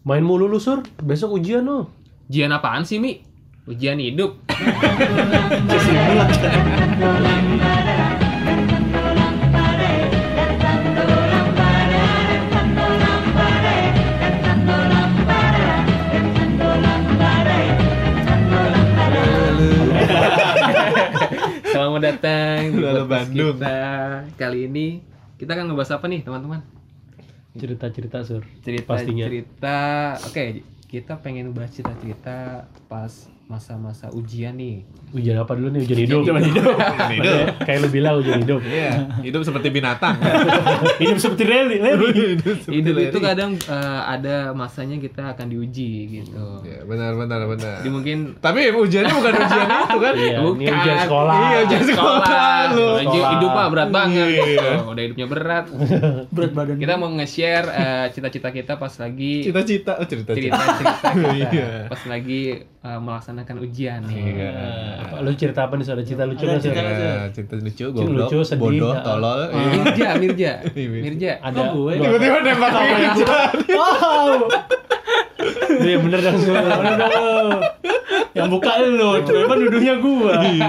Main mulu lu sur, besok ujian lo. Ujian apaan sih, Mi? Ujian hidup. Selamat datang di Bandung. kita. Kali ini kita akan ngebahas apa nih, teman-teman? Cerita-cerita sur. cerita Pastinya. cerita oke kita pengen bahas cerita cerita pas masa-masa ujian nih Ujian apa dulu nih? Ujian hidup. Ujian hidup. Kayak lu bilang ujian hidup. Iya, hidup seperti binatang. hidup seperti Reli. Reli. hidup itu kadang eh, ada masanya kita akan diuji gitu Ya, benar benar benar. jadi mungkin Tapi ujiannya bukan ujian itu kan? Iya, ini Bukan. ujian sekolah. Iya, ujian sekolah lu. Ujian Sekolah. hidup mah berat banget Iya. Oh, udah hidupnya berat berat badan kita mau nge-share eh, cita-cita kita pas lagi Cita-cita, oh cerita cerita cerita kita Iya. pas lagi eh, melaksanakan ujian nih Iya. Apa, lu cerita apa nih? Ada cerita lucu Ada nggak, cerita Ya, cerita lucu, goblok, lucu, sedih. bodoh, Ya. tolol. Iya. Mirja Mirja Mirja Ada. gue? lu- Tiba-tiba nembak meja. wow Iya bener dong sur. Bener dong. Yang buka lu, cuma nuduhnya gua. Iya.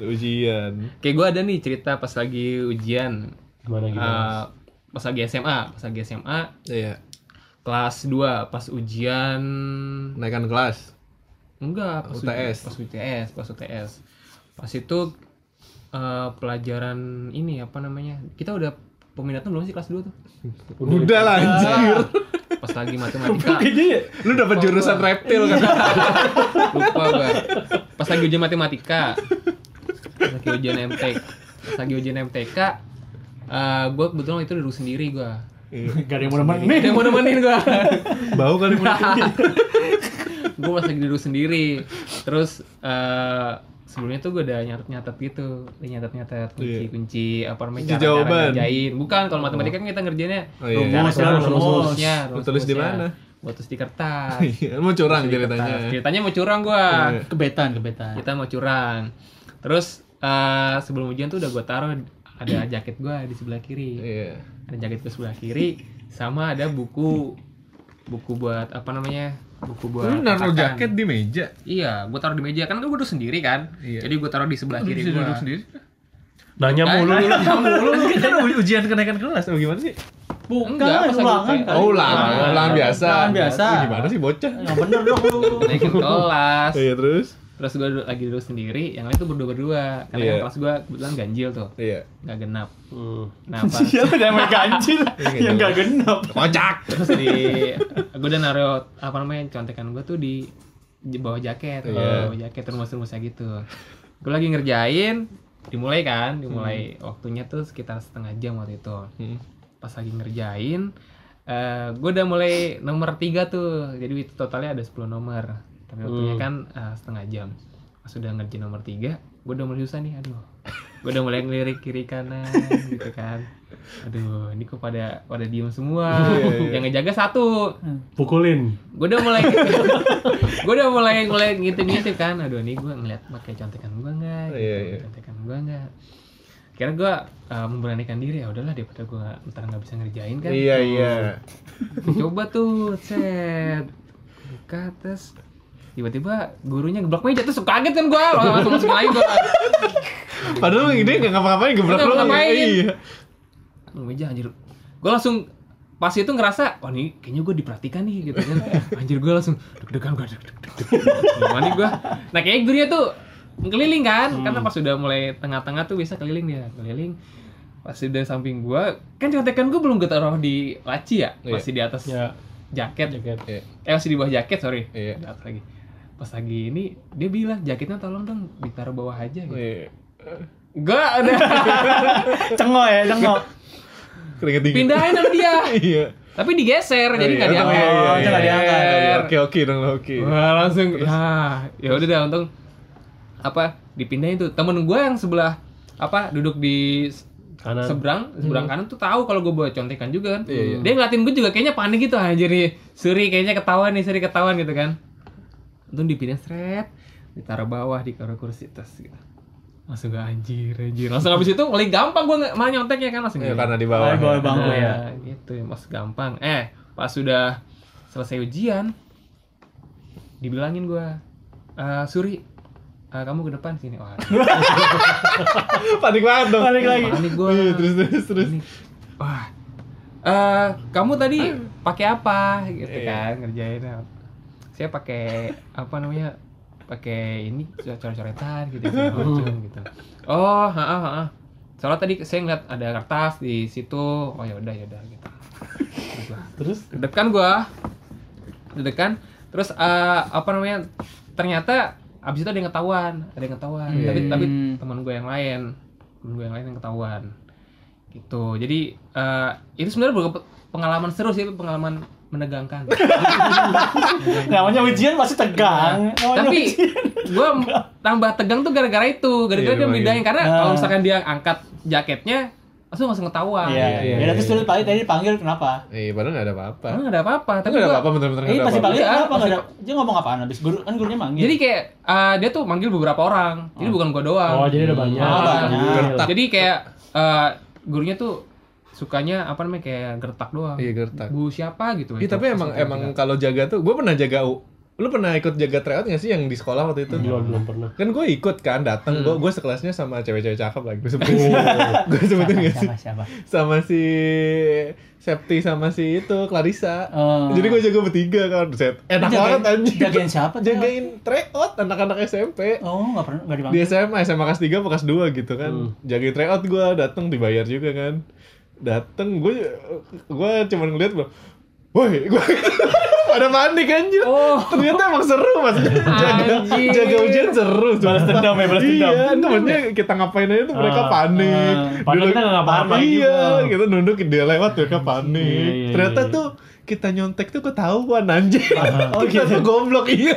Ujian. Kayak gue ada nih cerita pas lagi ujian Gimana gimana? eh, Pas lagi SMA Pas lagi SMA Iya. Kelas 2 Pas ujian Naikkan kelas. Enggak pas UTS. Pas UTS Pas UTS Pas itu eh, Pelajaran ini apa namanya Kita udah peminatan belum sih kelas 2 tuh? Udah lah anjir. Pas lagi matematika Lu dapat jurusan reptil kan? Lupa gue Pas lagi ujian matematika Pas lagi ujian MTK Pas lagi ujian MTK eh gue kebetulan itu duduk sendiri gue gak ada yang mau nemenin Ada yang mau nemenin gue Bau kali mulutnya. gue pas lagi duduk sendiri terus eh sebelumnya tuh gue udah nyatet nyatet gitu udah nyatet nyatet kunci Iya. kunci apa namanya cara cara jawaban. ngerjain bukan kalau matematika kan kita ngerjainnya Oh, iya. Rumus cara ya, rumus rumus. rumusnya Lu tulis di mana? tulis di kertas Iya, Mau curang ceritanya. ceritanya mau curang gue Iya. kebetan kebetan kita mau curang terus eh sebelum ujian tuh udah gue taruh ada jaket gue di sebelah kiri Iya. ada jaket gue sebelah kiri sama ada buku buku buat apa namanya buku buat Lu naruh jaket di meja. Iya, gue taruh di meja kan gue duduk sendiri kan. Iya. Jadi gue taruh di sebelah kiri Bisa gue. duduk sendiri. Nanya mulu lu. Nanya mulu lu. Kan ujian kenaikan kelas atau gimana sih? bukan Enggak, pas ulangan kali. Oh, ulang, Ulangan. ulangan biasa. Ulangan biasa. Gimana sih bocah? yang bener dong lu Naikin kelas. Iya terus? Terus gue lagi duduk sendiri, yang lain tuh berdua-berdua. Karena Iya. kan kelas gue kebetulan ganjil tuh, Iya. nggak genap. Hmm. Nah, pas ada yang main ganjil yang gak genap Kocak. terus di gue udah naruh apa namanya contekan gue tuh di, di bawah jaket, Iya. bawah jaket rumus-rumusnya gitu. Gue lagi ngerjain, dimulai kan, dimulai waktunya tuh sekitar setengah jam waktu itu. Hmm. pas lagi ngerjain eh gue udah mulai nomor tiga tuh jadi itu totalnya ada 10 nomor tapi waktunya Hmm. kan eh, setengah jam. Pas udah ngerjain nomor tiga gue udah mulai susah nih aduh. Gue udah mulai ngelirik kiri kanan gitu kan. Aduh ini kok pada pada diem semua. Iya, iya. yang ngejaga satu. Pukulin. gue udah mulai gue udah mulai mulai ngintip ngintip kan. Aduh ini gue ngeliat pakai contekan gue nggak gitu, Iya, iya. contekan gue nggak. Karena gue uh, memberanikan diri ya udahlah daripada gue ntar nggak bisa ngerjain kan. Iya iya. coba tuh set. Buka terus tiba-tiba gurunya geblok meja terus kaget kan gue langsung masukin lagi gue Padahal ide nggak ngapa-ngapain gebrak Nggak lu. ngapa-ngapain. Iya. meja anjir gue langsung pas itu ngerasa wah ini kayaknya gue diperhatikan nih gitu kan anjir gue langsung deg-degan gue deg-deg gimana nih gue nah kayaknya gurunya tuh keliling kan karena pas sudah mulai tengah-tengah tuh bisa keliling dia keliling pas udah samping gue kan contekan gue belum gue taruh di laci ya masih di atas Ya. jaket Jaket. Iya. eh masih di bawah jaket sorry Iya. Di atas lagi pas lagi ini dia bilang jaketnya tolong dong ditaruh bawah aja gitu Iya. gue ada cengo ya cengo Keringet dingin. pindahin sama dia Iya. tapi digeser jadi nggak Oh, iya. diangkat Oh, iya, iya, nggak iya. diangkat. Oke oke dong oke. Wah langsung ya ya udah dah untung apa dipindahin tuh temen gue yang sebelah apa duduk di Kanan. seberang seberang kanan tuh tahu kalau gue bawa contekan juga kan Iya, iya. dia ngeliatin gue juga kayaknya panik gitu anjir nih Suri kayaknya ketahuan nih Suri ketahuan gitu kan untung dipindahin seret ditaruh bawah di kursi kursi tas gitu langsung gak anjir anjir langsung habis itu paling gampang gue malah nyonteknya kan langsung Iya, gini. karena di bawah. Ah, di bawah bangku Nah, ya. gitu mas gampang eh pas sudah selesai ujian dibilangin gua "Eh, Suri eh, kamu ke depan sini wah Panik banget dong. Balik lagi. panik gua Iya, terus terus terus. Panik. wah eh, kamu tadi pakai apa gitu Iya. kan ngerjain saya pakai apa namanya pakai ini coret-coretan gitu macam gitu. Oh ha ha soalnya tadi saya ngeliat ada kertas di situ. Oh ya udah ya udah gitu. Terus? Dekan gua. Dekan terus eh, apa namanya ternyata abis itu ada yang ketahuan ada yang ketahuan. Iya, tapi tapi Hmm. teman gue yang lain teman gue yang lain yang ketahuan. Gitu. Jadi eh, itu sebenarnya pengalaman seru sih pengalaman menegangkan namanya ujian pasti tegang. Namanya tapi gue tambah tegang tuh gara-gara itu gara-gara Iya, dia bedain karena Ah. kalau misalkan dia angkat jaketnya langsung langsung ketahuan Iya, iya, iya. iya. Terus dulu tadi tadi dipanggil kenapa? Eh, padahal nggak ada apa-apa. Emang nggak ada apa-apa Tapi tapi nggak gua- apa-apa bener-bener nggak ada pasti apa-apa. panggil Iya, kenapa? pasti- Nggak ada. Dia ngomong apaan habis guru kan gurunya manggil. jadi kayak eh, dia tuh manggil beberapa orang jadi bukan gua doang Oh, jadi ada banyak. Oh, banyak. Jadi kayak eh, gurunya tuh sukanya apa namanya kayak gertak doang Iya, gertak. bu siapa gitu Iya, tapi emang emang kalau jaga tuh, gue pernah jaga U. Lu pernah ikut jaga tryout nggak sih yang di sekolah waktu itu? Belum, belum pernah. Kan gue ikut kan, datang. Gue Hmm. gue sekelasnya sama cewek-cewek cakep lagi. Gue sebutin, gue sebutin nggak sih? siapa siapa? Sama si Septi sama si itu Clarissa. Oh. Jadi gue jaga bertiga kan. Set. Enak Jagain- banget anjing. jagain siapa? Jagain tryout anak-anak SMP. Oh, nggak pernah Di dipanggil. SMA, SMA kelas 3 apa kelas 2 gitu kan. Hmm. Jagain tryout gue, datang dibayar juga kan. Dateng gue gue cuman ngeliat gue Woi, gue pada panik anjir. Oh. Ternyata emang seru mas. Jaga, Anjir. jaga ujian seru. Balas dendam ya, balas dendam. Iya, itu maksudnya kita ngapain aja tuh mereka Ah, panik. ah. Padahal Dulu- kita nggak ngapa-ngapain Iya, juga. kita nunduk dia lewat mereka panik. Iya, iya, Ternyata iya. tuh kita nyontek tuh ketahuan anjing. Oh, kita gitu. tuh goblok iya.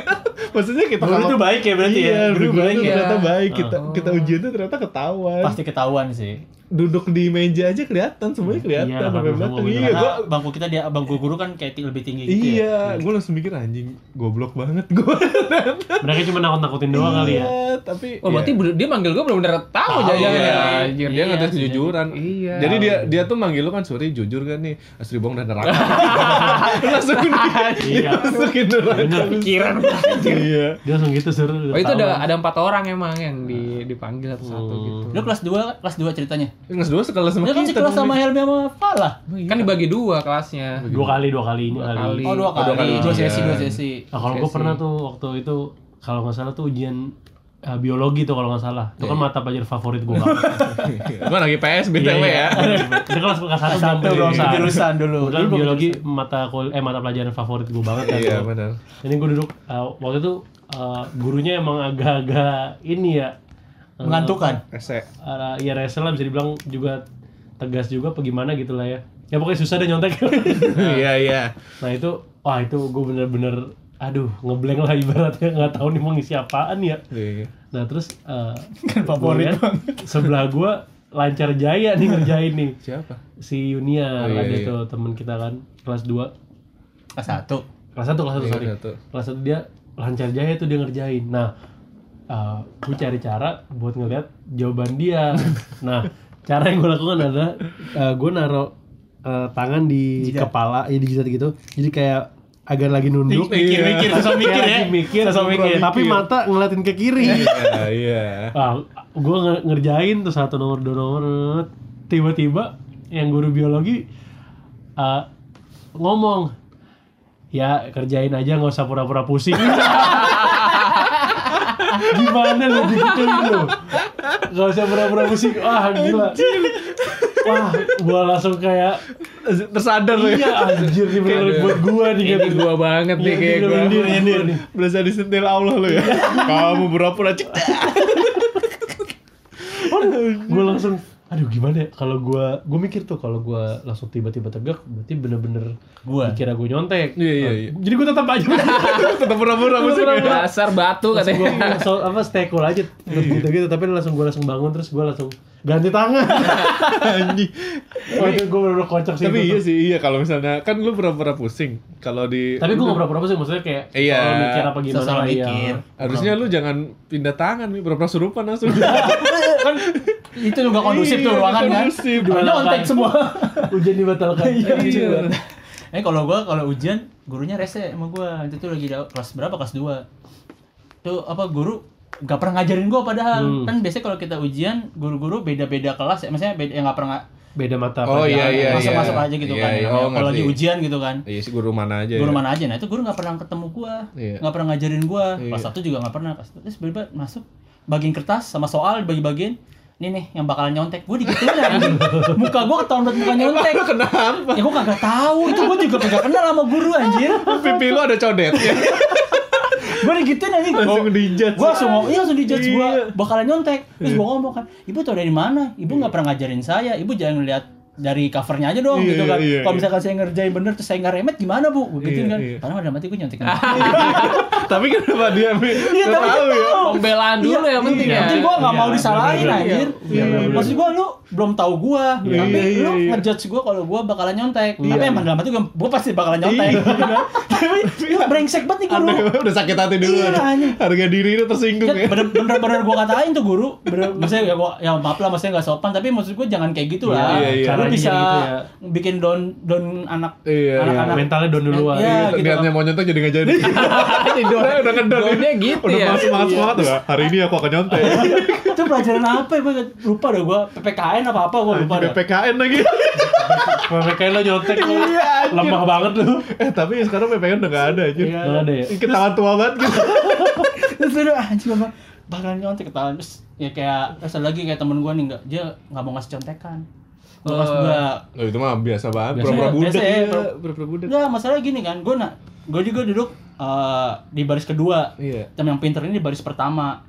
Maksudnya kita Guru kalau- tuh baik ya berarti iya, ya? Guru Guru baik ya? ternyata baik. Kita Oh. kita ujian tuh ternyata ketahuan. Pasti ketahuan sih. Duduk di meja aja kelihatan, semuanya kelihatan Iya, sampai langsung belakang. Iya, gua bangku kita dia bangku guru kan kayak lebih tinggi gitu ya. Iya, gue langsung mikir anjing goblok banget gue. Mereka cuma nakut-nakutin doang kali ya. Iya, tapi oh berarti iya. dia manggil gua bener-bener tahu Tahu, jangan iya. anjir. Dia nggak kejujuran. Iya. Jadi dia dia tuh manggil lu kan Suri jujur kan nih Asri Bong dan neraka. langsung Iya. masukin neraka. Bener. pikiran Iya. Dia langsung gitu seru. Oh itu ada ada empat orang emang yang di dipanggil satu-satu Hmm. gitu. Lu kelas 2 kelas 2 ceritanya. Kelas dua sekelas sama Dia kan kita. sekelas dulu. sama Helmi sama Fala. Kan dibagi dua kelasnya. dua kali dua kali ini Dua kali. kali. Oh, dua Oh, dua kali. kali Dua sesi, ujian. dua sesi. Nah, kalau gue Sesi. pernah tuh waktu itu kalau nggak salah tuh ujian uh, biologi tuh kalau nggak salah. Itu kan mata pelajaran favorit gue banget. Gua lagi PS BTW ya. Itu kelas kelas satu Satu belum belum jurusan. jurusan dulu. Kebetulan biologi mata kul eh mata pelajaran favorit gue banget kan. Iya, benar. Ini gue duduk uh, waktu itu uh, gurunya emang agak-agak ini ya. Uh, mengantukan. Ese. uh, ya rese lah bisa dibilang juga tegas juga apa gimana gitu lah ya. Ya pokoknya susah deh nyontek. Iya, iya. nah itu wah itu gue bener-bener aduh ngeblank lah ibaratnya nggak tahu nih mau ngisi apaan ya. Iya. Nah terus uh, Kan favorit sebelah gua lancar jaya nih ngerjain nih Siapa? si Yunia Oh, iya, ada iya. tuh temen kita kan kelas 2 Kelas 1. kelas 1 kelas 1 Iya, sorry satu. kelas 1 dia lancar jaya tuh dia ngerjain nah uh, gue cari cara buat ngeliat jawaban dia nah cara yang gue lakukan adalah uh, gue naro uh, tangan di Jidat. kepala ya di jidat gitu jadi kayak agar lagi nunduk Mikir, mikir, sosok mikir Kayak ya. mikir, Sosok mikir. tapi mata ngeliatin ke kiri Iya, iya. Ah, gue ngerjain tuh satu nomor dua nomor tiba-tiba yang guru biologi ah, ngomong ya kerjain aja nggak usah pura-pura pusing gimana lu digituin lu nggak usah pura-pura pusing wah gila wah gua langsung kayak Tersadar ya. iya anjir nih bener buat gua nih Ini gitu. gua banget nih kayak gua. nyindir, nyindir. Berasa disentil Allah lu ya. Kamu pura-pura cek. gue langsung aduh gimana ya kalau gue gue mikir tuh kalau gue langsung tiba-tiba tegak berarti bener-bener Gua. dikira gue nyontek Iya, iya, Nah, iya. jadi gue tetap aja Tetap pura-pura musik ya. Dasar batu gue katanya. so, apa stay cool aja gitu gitu tapi langsung gue langsung bangun terus gue langsung ganti tangan Anjing. Wah itu gue bener kocak sih Tapi itu iya tuh. sih, iya kalau misalnya kan lu pura-pura pusing. Kalau di tapi gue gak pernah sih maksudnya kayak Iya. mikir apa gimana Sosok lah, iya. mikir. Harusnya lu jangan pindah tangan nih, pura-pura surupan langsung. kan itu juga kondusif tuh Iya, ruangan kan. Nyontek semua. ujian dibatalkan Iya. Eh kalau gua kalau ujian gurunya rese sama gua. Itu tuh lagi kelas berapa? Kelas 2. Tuh apa guru gak pernah ngajarin gua padahal. Hmm. Kan biasanya kalau kita ujian guru-guru beda-beda kelas ya. Maksudnya beda yang gak pernah Beda mata Oh, pelajaran. iya, iya, masuk-masuk iya. aja gitu Iya, kan. iya. Ya, Oh, kalau lagi ujian gitu kan. Iya sih guru mana aja. Guru ya. mana aja. Nah, itu guru gak pernah ketemu gua. Iya. Gak pernah ngajarin gua. Iya. Kelas 1 juga gak pernah. Kelas terus tiba masuk bagian kertas sama soal dibagi-bagiin. Ini nih yang bakalan nyontek. Gue digituin anjing. Muka gua ketahuan buat muka nyontek. Kenapa? Ya gua kagak tahu. Itu gua juga kagak kenal sama guru anjir. Pipi lu ada codet ya. Gua digituin anjing. Langsung dijudge. Gua langsung ngomong, iya langsung dijudge Iya. gua bakalan nyontek. Terus gua ngomong kan, "Ibu tau dari mana? Ibu nggak pernah ngajarin saya. Ibu jangan lihat dari covernya aja dong Iya, gitu kan. iya, Kalau iya. misalkan saya ngerjain bener terus saya nggak remet gimana bu? Gituin Iya, kan. iya. Padahal dalam hati gue nyontek kan. Tapi kenapa dia Iya Nggak tapi tahu ya? tahu. Pembelaan dulu yang penting Iya, ya. penting gua nggak Iya, mau disalahin bener-bener. anjir. Iya, bener-bener. Maksud gua lu belum tahu gua, Iya, tapi iya, lu iya. ngejudge gua kalau gua bakalan nyontek. Tapi emang dalam hati gua, gua pasti bakalan nyontek. Iya. gitu kan. Tapi lu brengsek banget nih guru. Udah sakit hati dulu. Iya. Harga diri itu tersinggung Ya, ya. bener, bener, bener gue katain tuh guru bener, maksudnya ya, gua, ya maaf lah maksudnya gak sopan tapi maksud gue jangan kayak gitu lah Iya, iya. Lu bisa gitu ya. bikin down down anak Iya, anak-anak Mentalnya down duluan. Iya, Iya, gitu. niatnya mau nyontek jadi nggak jadi. udah udah ngedon. Downnya gitu Udah ya. masuk semangat semangat tuh. Hari ini aku akan nyontek. itu pelajaran apa ya gue lupa deh gue PPKN apa apa gue lupa deh PPKN lagi. PPKN lo nyontek lo. Iya, anjir. Lemah banget lu. Eh tapi sekarang PPKN udah nggak ada aja. Iya. Nggak ada ya? Ketahuan tua banget gitu. terus udah anjing gue bakalan nyontek ketahuan terus ya kayak terus ada lagi kayak temen gue nih nggak dia nggak mau ngasih contekan gue pas Oh. gue Oh, itu mah biasa banget. Pura-pura ya, budak. biasa ya, iya. pura- Pura-pura budak. Enggak, masalah gini kan, gue nak, gue juga duduk eh, di baris kedua. Iya. Temen yang pinter ini di baris pertama.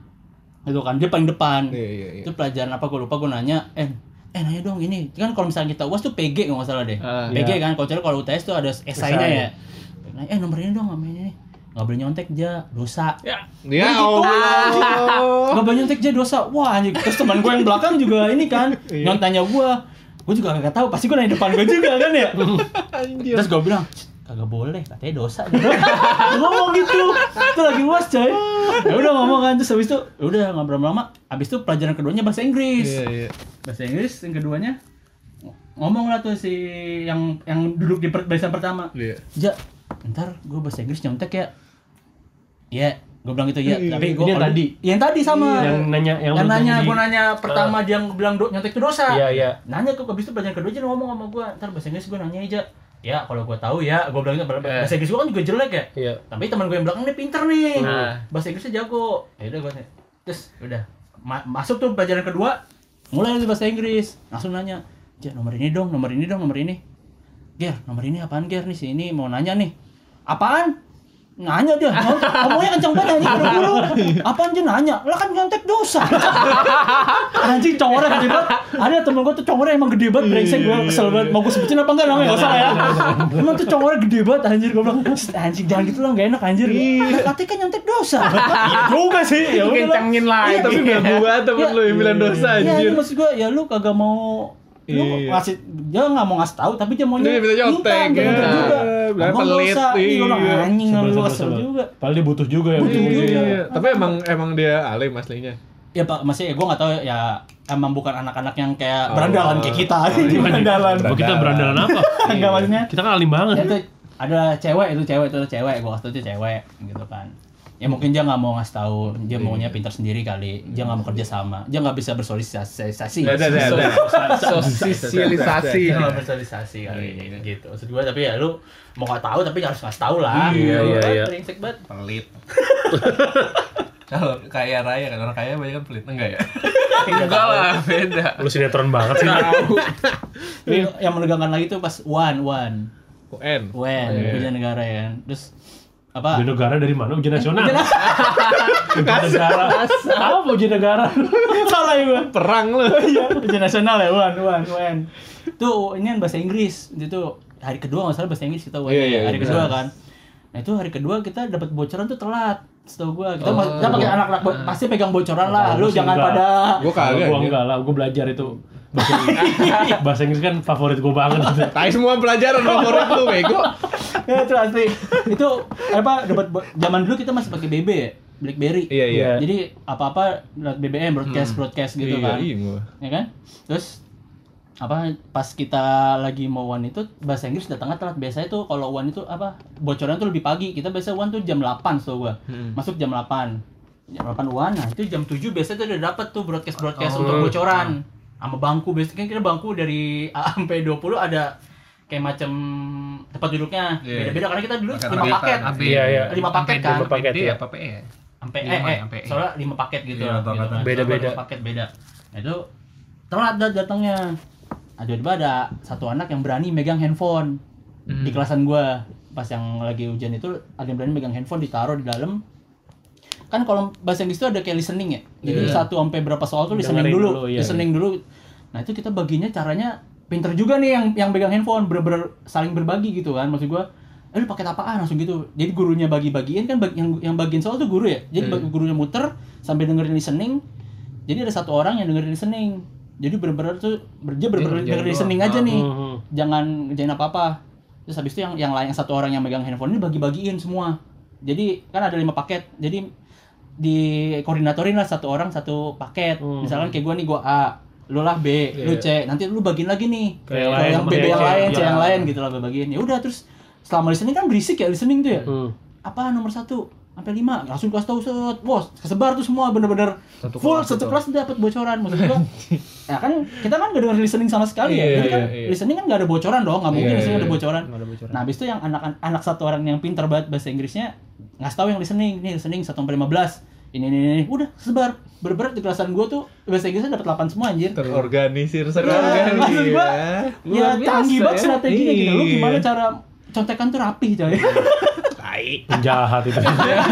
Gitu kan, dia paling depan. Iya, iya, iya. Itu pelajaran apa gue lupa gue nanya, eh, eh nanya dong ini. Kan kalau misalnya kita UAS tuh PG kalau nggak salah deh. Ah. PG Iya. kan, kalau kalau UTS tuh ada esainya Esai. ya. Nanya, eh nomor ini dong, nomor ini. Nggak boleh nyontek aja, dosa. Ya. Ya gitu. Allah. Nggak boleh nyontek aja dosa. Wah anjing, terus teman gue yang belakang juga ini kan, Iya. nyontanya gue. Gue juga kagak tahu, pasti gue nanya depan gue juga kan ya. Anjir. Terus gue bilang, "Cit, kagak boleh, katanya dosa. Dia ngomong gitu. Itu lagi uas coy. Ya udah ngomong kan terus habis itu ya udah ngobrol lama. Habis itu pelajaran keduanya bahasa Inggris. Iya, iya. Bahasa Inggris yang keduanya ngomong lah tuh si yang yang duduk di per- barisan pertama. Iya. Ja, ntar gue bahasa Inggris nyontek ya. Iya, gue bilang gitu ya. Iya, Tapi iya. gue Ini yang tadi? Yang tadi sama. Yang nanya yang, yang nanya, gue nanya pertama dia bilang do, nyontek itu dosa. Iya, iya. Nanya kok habis itu pelajaran kedua aja dia ngomong sama gue, ntar bahasa Inggris gue nanya aja. Ya kalau gue tahu ya, gue bilang gitu, bahasa Inggris gue kan juga jelek ya. Iya. Tapi teman gue yang belakang ini pinter nih. Nah. Bahasa Inggrisnya jago. Ya udah gue. Terus udah Ma- masuk tuh pelajaran kedua, mulai tuh bahasa Inggris. Langsung nanya, "Ja, nomor ini dong, nomor ini dong, nomor ini." Ger, nomor ini apaan Ger nih? Si ini mau nanya nih. Apaan? Nanya dia, Ngom- ngomongnya kenceng banget anjing buru-buru. Apaan dia nanya? Lah kan nyontek dosa. anjing congornya gede banget. Ada temen gue tuh congornya emang gede banget, brengsek gue kesel banget. Mau gue sebutin apa enggak namanya? Gak usah ya. Emang tuh congornya gede banget anjir gue bilang, "Shh, anjing jangan gitu lah, gak enak anjir. Lah, Katanya kan nyontek dosa. Iya juga sih. Ya udah lah. Kencengin lagi. Iya, Tapi biar gua temen lu yang bilang dosa Iya, anjir. ini maksud gue ya lu kagak mau lu Iya. ngasih dia nggak mau ngasih tahu tapi dia maunya Dia minta nyontek, minta, ya. minta juga Bilang Abang pelit, dosa Ih, gua bilang, iya. anjing lu kesel juga Padahal dia butuh juga ya. Butuh juga. Iya, tapi emang emang dia alim aslinya. ya pak masih gue nggak tahu ya emang bukan anak-anak yang kayak Oh. berandalan kayak kita Oh, iya. berandalan Oh, kita berandalan apa? enggak maksudnya Kita kan alim banget. ya, itu ada cewek itu cewek itu cewek gue waktu itu cewek gitu kan ya mungkin dia nggak mau ngasih tahu. Dia maunya pintar sendiri kali. Dia nggak mau kerja sama. Dia nggak bisa bersosialisasi. Ada. Sosialisasi. Dia nggak bersosialisasi kali. Gitu. Maksud gue tapi ya lu mau nggak tahu tapi harus ngasih tahu lah. Iya, iya, iya. brengsek banget. Pelit. Kalau kaya raya kan orang kaya banyak kan pelit. Enggak ya? Enggak lah, beda. Lu sinetron banget sih. Tapi yang menegangkan lagi tuh pas one one UN. when Iya. ujian negara ya. Kan terus apa Ujian negara dari mana? Ujian nasional. Ujian negara. Apa ujian negara? salah ya gue Perang lu. Iya, ujian nasional ya, Wan, Wan, Wan. Tuh, ini kan bahasa Inggris. Itu hari kedua nggak salah bahasa Inggris kita Wan. Iya, iya, hari iya. kedua kan. Nah, itu hari kedua kita dapat bocoran tuh telat. Setahu gua, kita, Oh. kita pakai anak-anak bo- pasti pegang bocoran lah. Oh, Lu jangan enggak. pada Gua kagak. Gua enggak lah, gua belajar itu. Bahasa Inggris, bahasa Inggris kan favorit gua banget. Tai semua pelajaran favorit lu bego. ya, itu asli. Itu apa dapat zaman dulu kita masih pakai BB ya, BlackBerry. Iya, iya. Iya. Jadi apa-apa lewat BBM broadcast broadcast gitu Iya, kan. iya gua. ya kan? Terus apa pas kita lagi mau one itu bahasa Inggris datangnya telat biasanya tuh kalau one itu apa bocoran tuh lebih pagi kita biasa one tuh jam 8 setahu gua masuk jam 8 jam 8 one nah itu jam 7 biasanya tuh udah dapat tuh broadcast broadcast untuk bocoran sama bangku biasanya kan kita bangku dari A sampai 20 ada kayak macam tempat duduknya Iya. beda-beda karena kita dulu Angkatan lima paket. Iya, iya. lima paket kan Lima paket, ya. apa PE ya? sampai eh, eh sampai E. soalnya lima paket gitu Iya, gitu kan. Beda-beda. Soalnya lima paket beda nah, itu telat dah datangnya ada tiba ada satu anak yang berani megang handphone di kelasan gua pas yang lagi ujian itu ada yang berani megang handphone ditaruh di dalam kan kalau bahasa Inggris itu ada kayak listening ya. Jadi satu sampai berapa soal tuh listening Dengerin dulu, dulu, iya, listening dulu. Nah itu kita baginya caranya pinter juga nih yang yang pegang handphone bener-bener saling berbagi gitu kan. Maksud gua eh lu pakai apaan? Langsung gitu. Jadi gurunya bagi-bagiin kan bagi- yang yang bagiin soal tuh guru ya. Jadi bagi- gurunya muter sampai dengerin listening. Jadi ada satu orang yang dengerin listening. Jadi bener-bener tuh ber- dia bener-bener Dia dengerin listening aja nih. Mhm. jangan ngerjain apa-apa. Terus habis itu yang yang lain satu orang yang megang handphone ini bagi-bagiin semua. Jadi kan ada lima paket. Jadi di koordinatorin lah satu orang satu paket. Hmm. misalkan kayak gua nih gua A lu lah B lu C. Nanti lu bagiin lagi nih. Ke yang Kalau lain, yang B yang lain C Ya. yang lain gitu lah bagiin. Ya udah terus selama listening kan berisik ya listening tuh ya. Hmm. apa nomor satu sampai lima langsung kelas tahu set bos kesebar tuh semua bener-bener Satu full kelas satu itu. kelas dapat bocoran maksud gua ya kan kita kan gak denger listening sama sekali ya Iya, jadi kan iya, iya. listening kan gak ada bocoran dong nggak mungkin Iya, listening iya. ada bocoran Nggak ada bocoran. nah habis itu yang anak anak satu orang yang pintar banget bahasa Inggrisnya ngasih tahu yang listening nih listening satu sampai lima belas ini ini ini udah sebar berberat di kelasan gua tuh bahasa Inggrisnya dapat 8 semua anjir Terorganisir Nah, maksud gua, ya. ya Luar canggih banget ya. strateginya gitu lu Iya. gimana cara contekan tuh rapih coy Penjahat itu.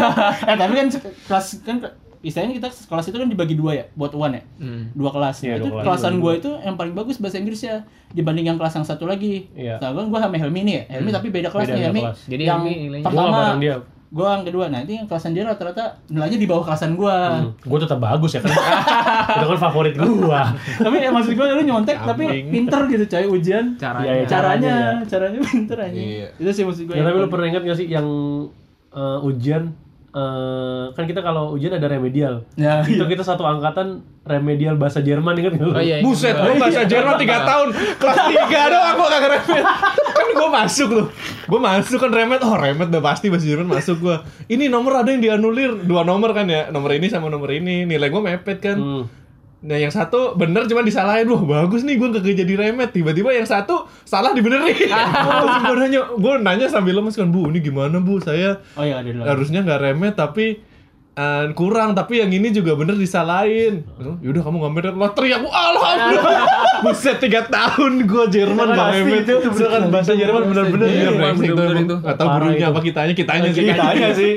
eh tapi kan kelas kan istilahnya kita kelas itu kan dibagi dua ya buat one ya Hmm. dua kelas Iya, Nah, itu dua kelas. kelasan gue itu yang paling bagus bahasa Inggrisnya dibanding yang kelas yang satu lagi Iya. nah gue sama Helmi nih ya Helmi tapi beda kelas Beda, Helmi kelas. Jadi yang Helmi pertama dia. Gue yang kedua nah itu yang kelasan dia rata-rata nilainya di bawah kelasan gue Hmm. Gue tetap bagus ya kan. itu kan favorit gua. tapi ya maksud gue lu nyontek tapi pinter gitu coy ujian Caranya. Iya, iya. caranya Caranya, caranya pinter aja Iya. itu sih maksud gue Ya tapi lu pernah ingat gak sih yang eh, ujian eh, kan kita kalau ujian ada remedial. ya Itu kita satu angkatan remedial bahasa Jerman ingat nggak lu? Oh iya. iya. Buset, gue bahasa Jerman 3 tahun Kelas 3 doang aku gak remet Kan gue masuk tuh Gue masuk kan remet. Oh remet udah pasti bahasa Jerman masuk gue Ini nomor ada yang dianulir. Dua nomor kan ya. Nomor ini sama nomor ini. Nilai gue mepet kan. Hmm. Nah yang satu bener cuma disalahin. Wah bagus nih gue kagak jadi remet. Tiba-tiba yang satu salah dibenerin. Gue nanya. Gue nanya sambil lemes kan Bu ini gimana bu? Saya oh iya harusnya nggak remet tapi eh, kurang tapi yang ini juga bener disalahin. Yaudah kamu ngambil remet lo teriak "Wah, alhamdulillah. Buset tiga tahun gue Jerman nggak Pasti remet itu, itu kan bahasa Jerman bener-bener Iya, ya emang. itu. nggak tahu gurunya apa kitanya kitanya sih. Kitanya sih.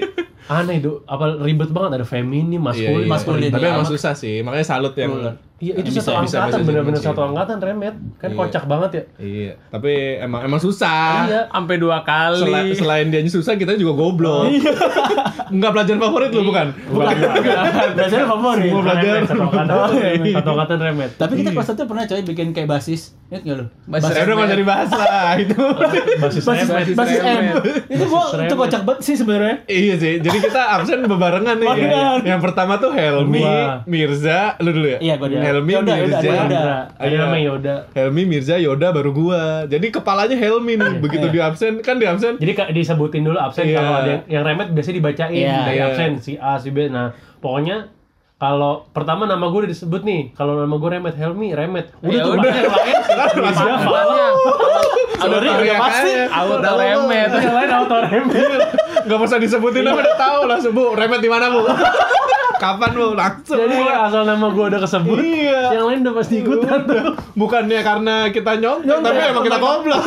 Aneh itu, apa ribet banget ada feminim, Iya, maskulin, iya. Maskulin, tapi iya. emang susah sih. Makanya salut yang Iya, itu Bisa- satu bisa angkatan, bener-bener satu angkatan remet. Kan Iya. kocak banget ya. iya tapi emang emang susah Iya. Sampai dua kali. Sela- selain dia susah kita juga goblok nggak pelajaran favorit lo bukan Bukan, bukan. biasanya favorit Semua belajar. Remet, Satu angkatan, satu angkatan remet. tapi kita kelas satu pernah coy bikin kayak basis ingat nggak lu Basis udah nggak jadi bahas lah itu Basis basis remet. basis M remet. itu gua itu kocak banget sih sebenarnya Iya sih, jadi kita absen bebarengan nih. Yang pertama tuh Helmi. Mirza, lu dulu ya? Iya, gua dulu. Helmi, Yoda, Yoda, Mirza. ada Yoda. Ada Iya. namanya Yoda. Helmi, Mirza, Yoda baru gua. Jadi kepalanya Helmi nih. Begitu Iya. di absen kan di absen. Jadi kak disebutin dulu absen Iya. kalau ada yang, yang remet biasanya dibacain Iya. dari Iya. absen si A si B. Nah pokoknya kalau pertama nama gue udah disebut nih, kalau nama gue remet Helmi remet. Udah Ya tuh udah. bahkan yang lain langsung siapa? Awalnya. Sudah teriak pasti auto remet. Yang lain auto remet. Gak usah disebutin apa udah tahu langsung bu. Remet di mana bu? Kapan bu? Langsung. Jadi asal nama gue udah kesebut, Iya. yang lain udah pasti ikutan tuh. Bukannya karena kita nyontek, tapi emang kita goblok.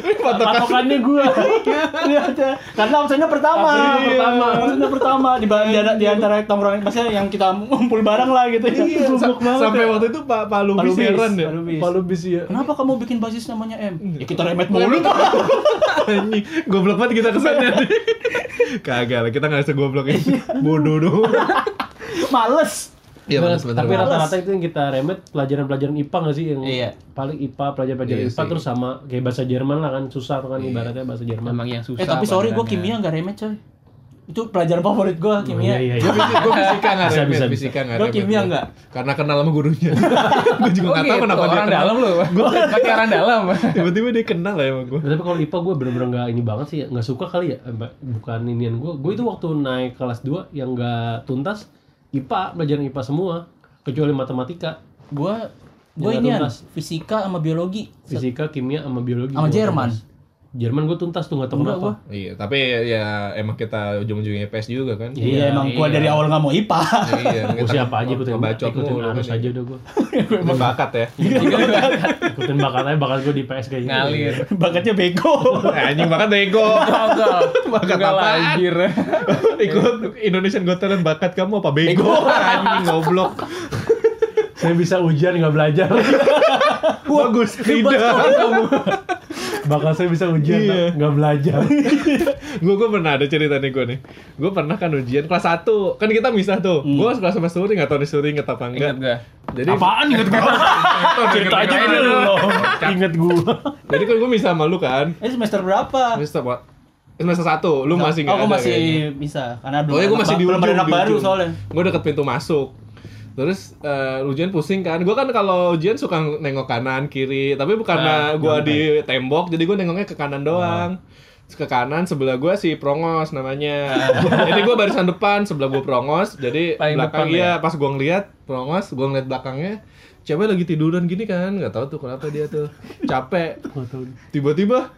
Patokannya gue. Iya, karena absennya pertama Absennya pertama. absennya pertama di, ba- di, di antara tongkrongan maksudnya yang kita ngumpul bareng lah gitu ya Iya, sa- sampai waktu itu Pak Pak Lubis heran ya. Palubis. Palu bis ya. Kenapa kamu bikin basis namanya M? Ya kita remet mulu. Anjing, goblok banget kita kesannya. Kagak lah, kita nggak segoblok ini. Bodoh doang. Males. Iya, bener, bener, tapi rata-rata itu yang kita remet pelajaran-pelajaran IPA nggak sih yang Iya. paling IPA pelajaran-pelajaran Iya IPA sih. terus sama kayak bahasa Jerman lah kan susah tuh kan ibaratnya bahasa Jerman. Memang yang susah. Eh tapi sorry gue kimia nggak remet coy. Itu pelajaran favorit gue Oh, kimia. iya, iya, Gue iya. gue fisika nggak Bisa, remet, bisa, bisa. fisika nggak remet kimia nggak? Karena kenal sama gurunya. gue juga Oh nggak tahu gitu, kenapa dia orang kenal. dalam lu. Pakai orang dalam. Tiba-tiba dia kenal ya sama gue. Tapi kalau IPA gue bener-bener nggak ini banget sih, nggak suka kali ya. Bukan inian gue. Gue itu waktu naik kelas 2 yang nggak tuntas IPA, pelajaran IPA semua, kecuali matematika, Gue gue ini fisika sama biologi fisika, kimia, sama biologi. sama Jerman. tuntas. Jerman gue tuntas tuh nggak tahu Enggak, kenapa. Iya, tapi ya emang kita ujung-ujungnya PS juga kan. Iya, emang gue iya. dari awal nggak mau IPA. Iya, Gue siapa aja ikutin, bacot ikutin mulu arus aja udah gue. Emang bakat ya. Ikutin bakat aja, bakat gue di PS kayak gitu. Ngalir. Bakatnya bego. Eh, Anjing bakat bego. Bakat apaan? anjir. Ikut Indonesian Got Talent bakat kamu apa bego? Anjing goblok. Saya bisa ujian nggak belajar. Bagus. Tidak. Bakat saya bisa ujian Iya. nggak belajar. gue gue pernah ada cerita nih gue nih gue pernah kan ujian kelas 1 kan kita misah tuh gue kelas sama Suri nggak tahu nih Suri inget apa enggak Ingat gua. jadi Apaan inget gue? Cerita aja dulu. Inget gue. jadi kan gue misah sama lu kan Ini semester berapa? semester apa semester satu lu masih nggak Oh, gue ada masih kayaknya. bisa karena belum Pokoknya gue anak masih di belum ada anak baru soalnya. Gue deket pintu masuk. Terus eh, ujian pusing kan. Gue kan kalau ujian suka nengok kanan kiri, tapi bukan karena gue di tembok, jadi gue nengoknya ke kanan doang. Terus ke kanan sebelah gue si Prongos namanya. jadi gue barisan depan, sebelah gue Prongos. Jadi Paling belakang depan iya pas gue ngeliat Prongos, gue ngeliat belakangnya cewek lagi tiduran gini kan, nggak tahu tuh kenapa dia tuh capek. Tiba-tiba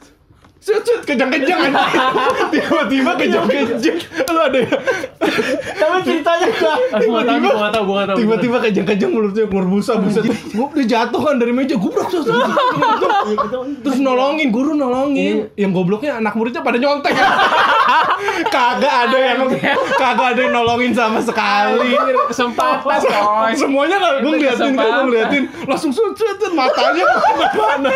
Set, set, kejang-kejang anjing. Tiba-tiba kejang-kejang. Lu ada ya? Tapi ceritanya enggak. Tahu. tiba-tiba kejang-kejang mulutnya keluar busa buset gue dia jatuh kan dari meja gubrak terus terus nolongin guru nolongin yang gobloknya anak muridnya pada nyontek kagak ada yang kagak ada yang nolongin sama sekali Kesempatan, semuanya gue ngeliatin kan gue ngeliatin langsung sut, matanya ke mana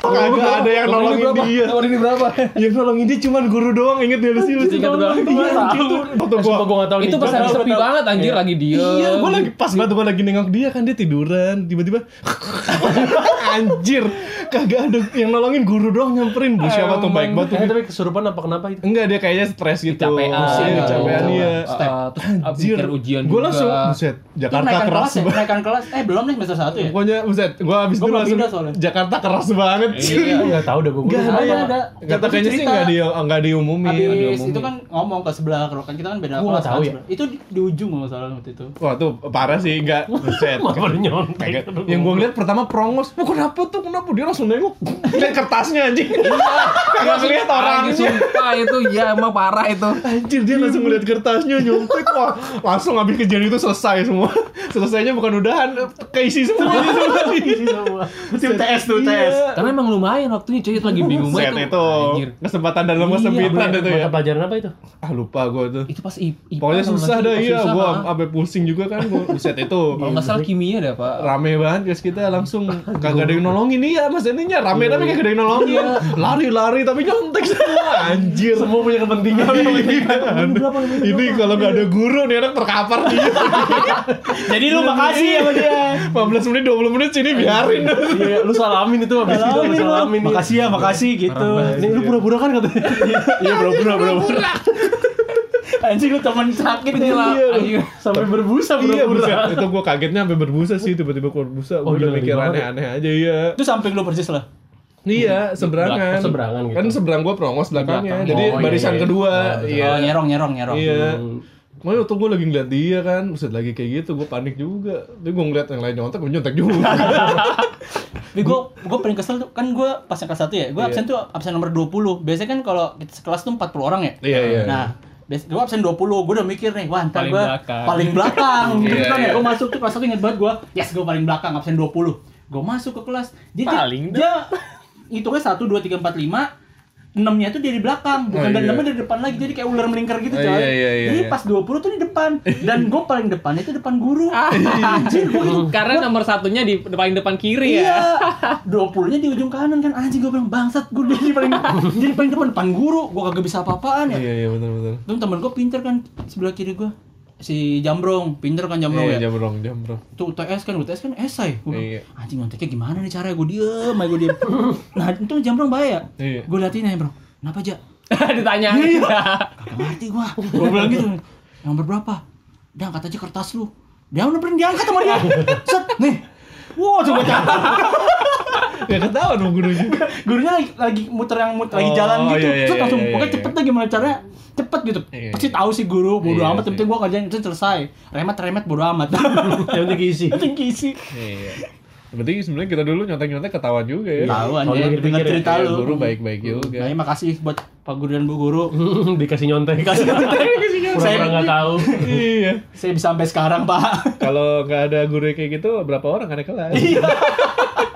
kagak ada yang nolongin dia Nomor ini berapa? yang nolongin dia cuman guru doang inget dia di sini Ingat doang. iya gitu gua gue nggak tahu Itu pas Gua habis tahu. sepi banget anjir lagi diem. Iya, gue lagi pas banget gue lagi nengok dia kan dia tiduran, tiba-tiba anjir, kagak ada yang nolongin guru doang nyamperin bu siapa tuh baik banget tuh. Eh, tapi kesurupan apa kenapa itu? Enggak dia kayaknya stres gitu. Kecapean. Iya, kecapean iya. Uh, terus Anjir, ujian juga. langsung buset, Itu Jakarta keras kelas ya? banget. Naikkan kelas. Eh, belum nih semester 1 ya? Pokoknya buset, Gua itu belum langsung. Jakarta keras banget. Iya, nggak tahu dah gue. Nggak Ada, ada. ada. Kata kayaknya sih Cerita. nggak di nggak diumumin. Habis diumumin. itu kan ngomong ke sebelah kan kita kan beda kelas tahu kan ya. sebelah. Itu di, di ujung nggak salah waktu itu. Wah tuh parah sih, enggak buset. Pada nyontek. Yang gue lihat pertama prongos, oh, kenapa tuh kenapa dia langsung nengok lihat kertasnya anjing. Kagak ngeliat orangnya. Itu ya emang parah itu. Anjir dia langsung ngeliat kertasnya nyontek wah langsung habis kejadian itu selesai semua. Selesainya bukan udahan, keisi semua. Tim TS tuh, TS. Karena emang lumayan waktunya cuy itu lagi bingung Set banget itu Anjir. kesempatan dalam Iya, kesempitan itu ya. Mata pelajaran apa itu? Ah lupa gue tuh. Itu pas IPA Pokoknya susah dah iya, gue sampai pusing juga kan gue buset itu. Kalau nggak salah kimia deh pak. Rame banget guys kita langsung kagak ada yang nolongin iya mas ininya rame tapi kagak ada yang nolongin lari-lari tapi nyontek semua anjir Semua punya kepentingan. Iya. ini kalau nggak ada guru nih anak terkapar dia Jadi lu makasih sama dia. 15 menit 20 menit sini biarin Iya, lu salamin itu habis itu lu salamin. iya. Makasih ya, makasih gitu. Ini lu pura-pura kan katanya. Iya, pura-pura, pura-pura. Anjing lu temen sakit nih lah. Iya. Sampai berbusa iya pura-pura. itu gua kagetnya sampai berbusa sih tiba-tiba keluar busa Oh, gua udah mikir gimana? aneh-aneh aja iya Itu samping lu persis lah. iya seberangan seberangan gitu. kan seberang gua prongos belakangnya Belakang. jadi Oh, iya, barisan iya. kedua Oh, iya Oh, nyerong, nyerong, nyerong. iya Hmm. Makanya waktu gue lagi ngeliat dia kan, buset lagi kayak gitu, gue panik juga. Tapi gue ngeliat yang lain nyontek, gue nyontek juga. Tapi gue gue paling kesel tuh kan gue pas yang kelas 1 ya, gue Iya. absen tuh absen nomor 20. Biasanya kan kalau kita sekelas tuh 40 orang ya. Iya, iya. Nah, gue absen 20, gue udah mikir nih, wah ntar Paling gue belakang. paling belakang. gitu Iya, kan ya, iya. gue masuk tuh kelas 1 inget banget gue, yes gue paling belakang absen 20. Gue masuk ke kelas, dia, dia- Paling dia, hitungnya 1, 2, 3, 4, 5, 6 nya tuh dari belakang, bukan Oh, dari iya. 6 dari depan lagi, jadi kayak ular melingkar gitu Oh, coy. iya, iya, iya, jadi iya. pas 20 tuh di depan, dan gue paling depannya itu depan guru. Anjir, gue gitu. Karena nomor satunya di paling depan kiri Iya. ya. 20-nya di ujung kanan kan anjing gue bilang bangsat gue jadi paling jadi paling depan depan guru gue kagak bisa apa-apaan ya. Iya, iya, bener-bener. Tuh temen gue pinter kan sebelah kiri gue si Jambrong pinter kan Jambrong Iya, ya. jambrong, jambrong. Tuh UTS kan UTS kan esai. Gua Iya. Anjing nyonteknya gimana nih caranya gue diem, aja gue diem. nah itu Jambrong bahaya. Iya. Gue liatin aja bro. Kenapa aja? Ditanya. Kagak ngerti gua. Gua bilang gitu. Nomor berapa? Dia angkat aja kertas lu. Dia udah pernah diangkat sama dia. Set, nih. Wow, coba catat. Ya ketahuan dong gurunya. Gurunya lagi, lagi muter yang muter lagi Oh, jalan gitu. iya, iya, Set, iya, langsung iya, pokoknya iya. cepet deh gimana caranya. Cepet gitu. Iya. Pasti tahu sih guru, bodo Iya amat, penting gua kerjain itu selesai. Remet-remet bodo amat. Yang penting keisi. Yang penting. Iya. Penting sebenarnya kita dulu nyontek-nyontek ketahuan juga ya. Tahu Kalau anjir, dengar ya, cerita Iya, lu. guru baik-baik juga. Nah, makasih buat Pak Guru dan Bu Guru. Dikasih nyontek. Dikasih nyontek. Pura-pura Saya, nggak tahu. Iya. saya bisa sampai sekarang, Pak. Kalau nggak ada guru kayak gitu, berapa orang ada kelas?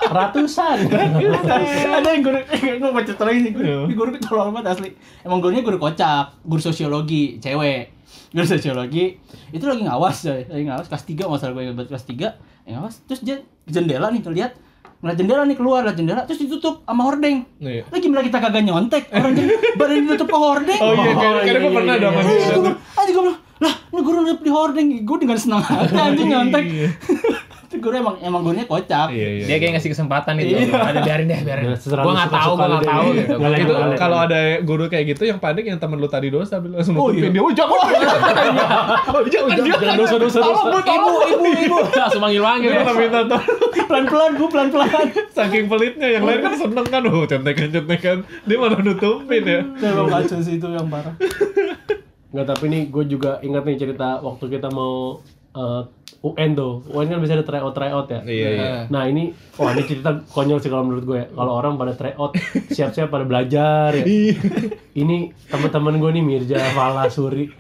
Ratusan. ada yang guru gue mau cerita lagi guru, Iya. ini guru tolol banget asli emang gurunya guru kocak guru sosiologi cewek guru sosiologi itu lagi ngawas coy lagi ngawas kelas 3 masalah gue kelas 3 ngawas terus dia ke jendela nih tuh lihat ngeliat jendela nih keluar lihat jendela terus ditutup sama hordeng Iya. lagi gimana kita kagak nyontek orang jadi badan ditutup ke hordeng Oh iya, karena iya, gue iya, pernah iya, dong. iya. gue bilang, aja gue bilang, lah ini guru udah di hordeng, gue dengan senang hati anjing nyontek. Iya. Itu guru emang emang gurunya kocak. Iya, iya. Dia kayak ngasih kesempatan itu. Ada biarin deh, biarin. Lu nggak tahu, gua lu nggak tahu gitu. Nggak itu Boleh. kalau ada guru kayak gitu yang panik yang temen lu tadi dosa bilang langsung Oh, iya. dia. Oh, jangan. Oh, jangan. Jangan dosa-dosa dosa. Ibu, ibu, ibu. Langsung manggil-manggil. Dia nggak minta tolong. Pelan-pelan, gue pelan-pelan. Saking pelitnya yang lain kan seneng kan. Oh, contekan-contekan. Dia malah nutupin ya. Itu emang kacau sih itu yang parah. Nggak, tapi nih gue juga ingat nih cerita waktu kita mau eh, UN tuh. UN kan bisa ada tryout tryout ya. Iya, iya. Nah ini, wah ini cerita konyol sih kalau menurut gue ya. Kalau orang pada tryout, siap-siap pada belajar ya. Iya. Ini teman-teman gue nih Mirja, Fala, Suri,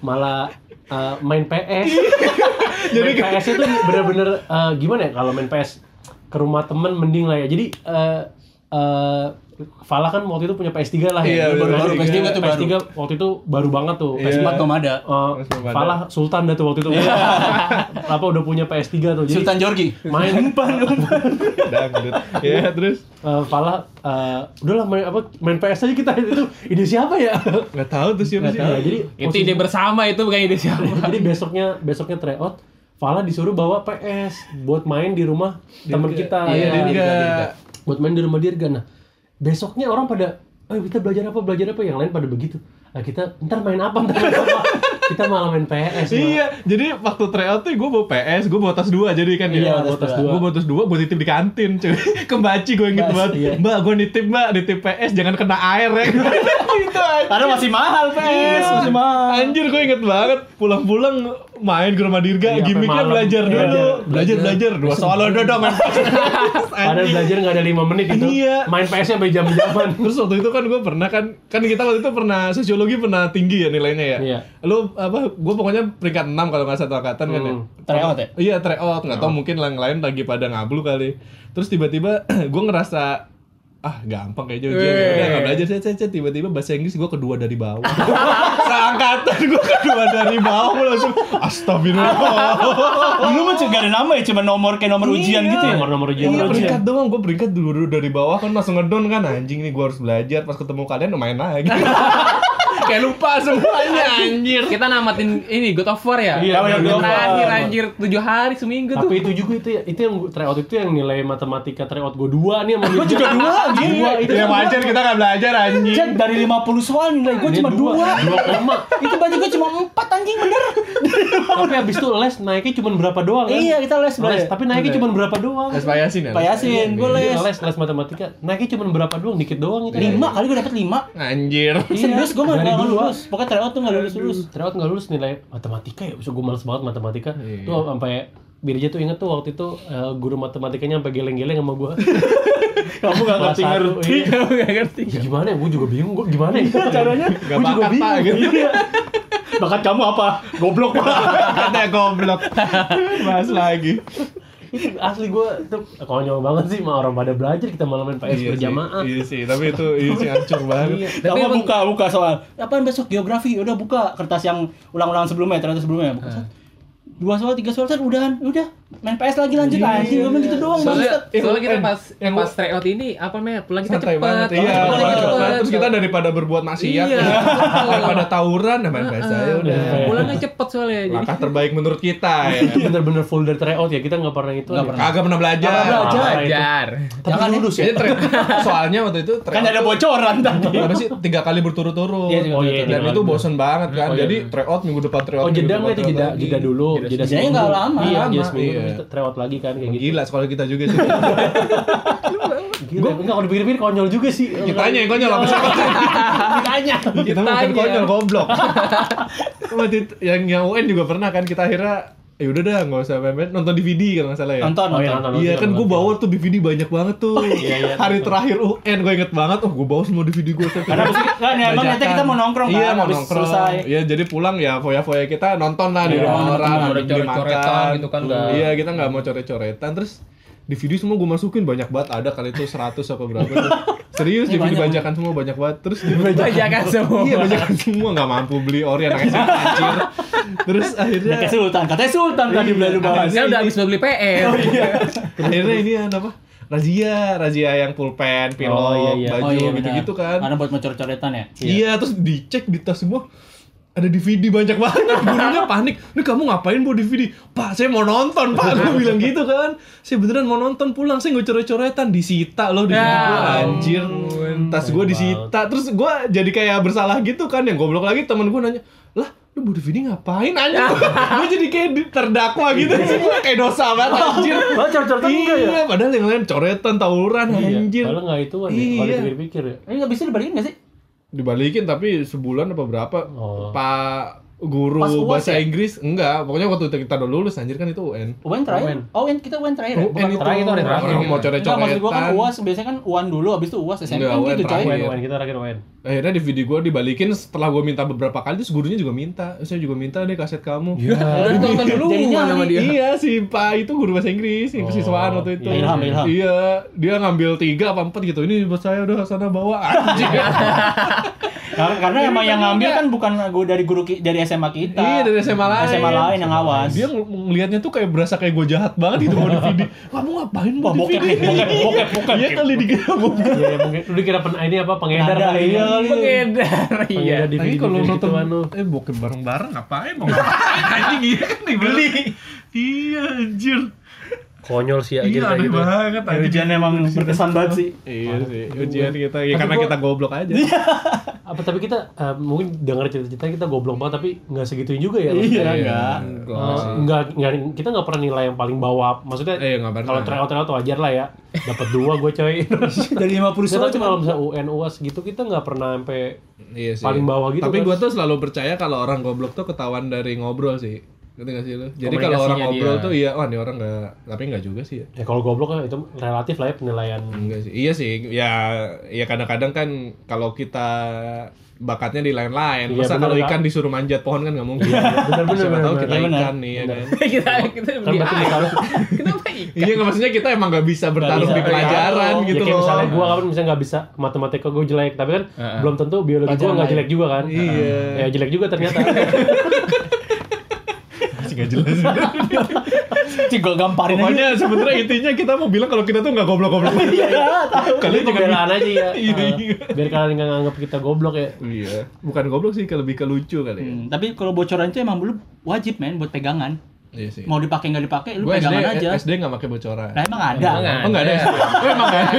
malah eh, main PS. Jadi PS itu bener-bener eh, gimana ya kalau main PS ke rumah temen mending lah ya. Jadi eh eh, Fala kan waktu itu punya PS3 lah ya. Iya, baru-baru, Nah, PS3 tuh baru. PS3 waktu itu baru banget tuh. Iya. PS4 belum ada. Eh, Mamada. Falah Sultan dah tuh waktu itu. Apa udah punya PS3 tuh. Jadi Sultan Jorgi. main Dangdut. Ya, terus eh, Falah eh, udahlah main apa main PS aja kita itu ide siapa ya? nggak tahu tuh siapa sih. Nah, jadi Itu ide bersama itu bukan ide siapa. jadi besoknya besoknya tryout Fala disuruh bawa PS buat main di rumah teman kita Iya, ya. Dirga. buat main di rumah Dirga. Nah, besoknya orang pada Ayo kita belajar apa, belajar apa, yang lain pada begitu. Nah, kita ntar main apa, ntar main apa. kita malah main PS. malah. Iya, jadi waktu tryout tuh gue bawa PS, gue bawa tas dua jadi kan Iya, ya. bawa tas dua. Gue bawa tas dua, gue titip di kantin cuy. Ke Baci gue inget Bas, banget. iya. Mbak, gue nitip mbak, nitip PS, jangan kena air ya. gitu. Karena masih mahal, PS. Iya. Masih mahal. Anjir gue inget banget pulang-pulang main ke rumah Dirga, Iya, gimmicknya belajar Belajar, dulu, belajar belajar dua soal udah dong main PS. Anjing. belajar nggak ada lima menit itu. Iya. Main PS-nya sampai jam-jaman. Terus waktu itu kan gue pernah kan kan kita waktu itu pernah sosiologi pernah tinggi ya nilainya ya. Iya. Lu apa? Gue pokoknya peringkat 6 kalau nggak satu angkatan kan ya. Hmm. Tryout ya? Iya tryout nggak tahu mungkin yang lain lagi pada ngablu kali. Terus tiba-tiba gue ngerasa ah gampang kayaknya ujian ya. udah nggak belajar saya saya tiba-tiba bahasa Inggris gue kedua dari bawah seangkatan gue kedua dari bawah Gua langsung astagfirullah Dulu mah juga ada nama ya, cuma nomor kayak nomor ujian Iya. gitu ya. Nomor-nomor ujian. Iya Nomor ujian. peringkat doang, gue peringkat dulu dari bawah kan langsung ngedon kan anjing nih gue harus belajar pas ketemu kalian main lagi. Kayak lupa semuanya anjir. Kita namatin ini God of War ya. Iya, Yang God of War. terakhir anjir 7 hari seminggu tuh. Tapi itu juga itu ya, itu yang tryout itu yang nilai matematika tryout gue dua nih sama Gue juga dua, anjing. Dua itu Ya wajar kita gak belajar anjing. Cek dari 50 soal nilai gue cuma dua. Dua koma. Itu baju gue cuma empat anjing bener. Tapi habis itu les naiknya cuma berapa doang kan? Iya, kita les Les, les. tapi naiknya cuma berapa doang? Les payasin ya? Pak Yasin, gue les. Iya, les les matematika. Naiknya cuma berapa doang? Dikit doang itu. Lima kali gue dapet lima. Anjir. Serius gue nggak Dua. lulus. Pokoknya tryout tuh nggak lulus lulus. Tryout nggak lulus nilai matematika ya. Bisa gue males banget matematika. Iya. Tuh sampai Birja tuh inget tuh waktu itu eh, guru matematikanya sampai geleng-geleng sama gue. Kamu nggak ngerti ngerti. iya. Gak ngerti. Ya gimana ya? Gue juga bingung. Gue gimana ya caranya? Gak Gue juga bakat pak bingung. gitu. Bakat kamu apa? Goblok pak. Katanya goblok. Bahas lagi. Asli gue tuh konyol banget sih sama orang pada belajar kita malah main PS Iya sih, berjamaah. Iya sih, tapi itu iya sih hancur banget. Iya. Tapi emang- buka buka soal. Apaan besok geografi? Udah buka kertas yang ulang-ulangan sebelumnya, ternyata sebelumnya buka. set. Dua soal, tiga soal, udahan, udah. Main PS lagi lanjut anjing gue main gitu doang Soalnya, bangsat. Eh, soalnya kita eh, pas yang pas tryout ini apa namanya pulang kita cepet. banget iya Pulang pulang cepet. cepet. terus kita daripada berbuat maksiat Iya, daripada tawuran ya main PS aja udah Pulangnya cepet soalnya jadi. langkah terbaik menurut kita ya bener-bener full dari tryout ya kita nggak pernah itu Nggak ya. pernah. kagak pernah belajar pernah belajar. Jangan lulus ya soalnya waktu itu kan ada bocoran tadi apa sih tiga kali berturut-turut Iya, Oh, iya, dan itu bosen banget kan Oh, iya. jadi tryout minggu depan tryout Oh jeda nggak itu jeda jeda dulu Jeda nggak lama. iya Seminggu iya. kita lagi kan kayak gitu. gila sekolah kita juga sih. Gila enggak kalau dipikir-pikir konyol juga sih. Kitanya yang konyol apa sih? Kitanya kita mah bukan konyol goblok. Waktu yang yang UN juga pernah kan kita akhirnya ya udah dah nggak usah main-main nonton DVD kalau nggak salah ya nonton Oh, iya, nonton nonton. Iya kan gue nonton. bawa tuh DVD banyak banget tuh iya, iya. Hari terakhir UN gue inget banget Oh gue bawa semua DVD gue Karena kan, ya, emang niatnya kita mau nongkrong Iya kan, mau abis nongkrong selesai. Iya jadi pulang ya foya-foya kita nonton lah di Iya, rumah nonton orang beli coret-coretan makan. gitu kan, nggak. Iya kita nggak mau coret-coretan Terus DVD semua gue masukin banyak banget ada kali itu 100 apa berapa tuh Serius Ini DVD banyak, bajakan semua banyak banget. Terus di Bajakan semua. Iya bajakan semua. Nggak mampu beli ori anak SMA anjir. Terus akhirnya kayak sultan. Katanya sultan tadi Iya, belajar bahas Saya udah habis beli PS. akhirnya ini apa? Razia razia yang pulpen pilok Oh, iya, iya. baju Oh, iya, gitu gitu benar. kan. Karena buat mencor-coretan ya? Iya. terus dicek di tas semua ada DVD banyak banget. Gurunya panik. Ini kamu ngapain bawa DVD pak saya mau nonton pak. Gue bilang gitu kan. Saya beneran mau nonton pulang. Saya nggak coret-coretan. Disita loh di Ya anjir. tas gue disita. Terus gue jadi kayak bersalah gitu kan. Yang goblok lagi temen gue nanya lah lu bawa DVD ngapain anjir gue jadi kayak terdakwa gitu. Gua kayak dosa banget anjir. Oh, coret-coretan enggak ya? iya padahal yang lain coretan tawuran anjir. Kalau nggak itu kan ya, kalau Iya. dipikir-pikir ya. ini nggak bisa dibalikin nggak sih dibalikin tapi sebulan apa berapa Oh. pak guru Pas UAS bahasa ya? Inggris enggak pokoknya waktu kita udah lulus anjir kan itu UN UN terakhir UN. oh UN kita UN terakhir ya? UN itu terakhir itu hari terakhir. orang mau Enggak, maksud gua kan UAS biasanya kan UAN dulu habis itu UAS SMP Enggak, kan UN gitu coy terakhir. UN. UN kita terakhir UN. Akhirnya di video gue dibalikin setelah gue minta beberapa kali terus gurunya juga minta saya juga minta deh kaset kamu Udah ditonton dulu Jadinya sama dia. iya si Pak itu guru bahasa Inggris yang kesiswaan waktu itu Iya, Ilham, Ilham. iya dia ngambil tiga apa empat gitu ini buat saya udah sana bawa anjir karena, karena emang yang ngambil kan bukan gue dari guru ki- dari SMA kita Iya dari SMA lain. SMA lain yang awas Dia ngelihatnya tuh kayak berasa kayak gue jahat banget gitu mau DVD. Kamu ngapain mau Wah, bokep DVD? bokep, bokep, bokep. Iya kali dikira bokep. Iya, mungkin lu dikira pen, ini apa pengedar kali iya. Kali. Pengedar. Iya. Tapi kalau gitu nonton anu. eh bokep bareng-bareng ngapain? Mau ngapain? Anjing iya kan dibeli. Iya anjir. Konyol sih ya Iya aneh gitu. banget Ya, ujian emang berkesan banget sih Iya sih, ujian kita ya Tapi karena gua- kita goblok aja. Apa tapi kita eh, mungkin dengar cerita-cerita kita goblok banget tapi nggak segituin juga ya. iya maksudnya. enggak Eh, nggak nggak kita nggak pernah nilai yang paling bawah maksudnya Eh, kalau tryout tryout wajar lah ya dapat dua gue coy dari 50 Nggak, soal cuma kalau misalnya UN UAS gitu kita nggak pernah sampai Iya sih. paling bawah gitu Tapi kan. gua tuh selalu percaya kalau orang goblok tuh ketahuan dari ngobrol sih. Ngerti gak sih lu? Jadi kalau orang ngobrol dia. tuh iya, wah ini orang nggak, tapi nggak juga sih ya. ya kalau goblok kan itu relatif lah ya penilaian Enggak sih. Iya sih. Ya ya kadang-kadang kan kalau kita bakatnya di lain-lain. Iya, Masa bener, kalau ikan disuruh manjat pohon kan nggak mungkin. bener, Siapa bener, tahu bener. kita Iya, bener. ikan nih ya kan. kita kita kan berarti misalnya Kenapa ikan? Iya maksudnya kita emang nggak bisa bertaruh bisa di pelajaran ya gitu kayak loh. misalnya gue kan misalnya nggak bisa matematika gue jelek tapi kan belum tentu biologi gue nggak jelek juga kan Iya. ya jelek juga ternyata Nggak jelas. sih gue gamparin aja Pokoknya sebenarnya intinya kita mau bilang kalau kita tuh nggak goblok-goblok. iya tahu Kalian juga pembelaan aja ya iya. biar kalian nggak nganggap kita goblok ya Iya. Bukan goblok sih, lebih ke lucu kali ya. Hmm, tapi kalau bocoran itu emang belum wajib men buat pegangan Iya sih. mau dipakai nggak dipakai lu Gue SD, pegangan aja SD nggak pakai bocoran. nah emang ada Oh nggak ada. Oh emang nggak ada.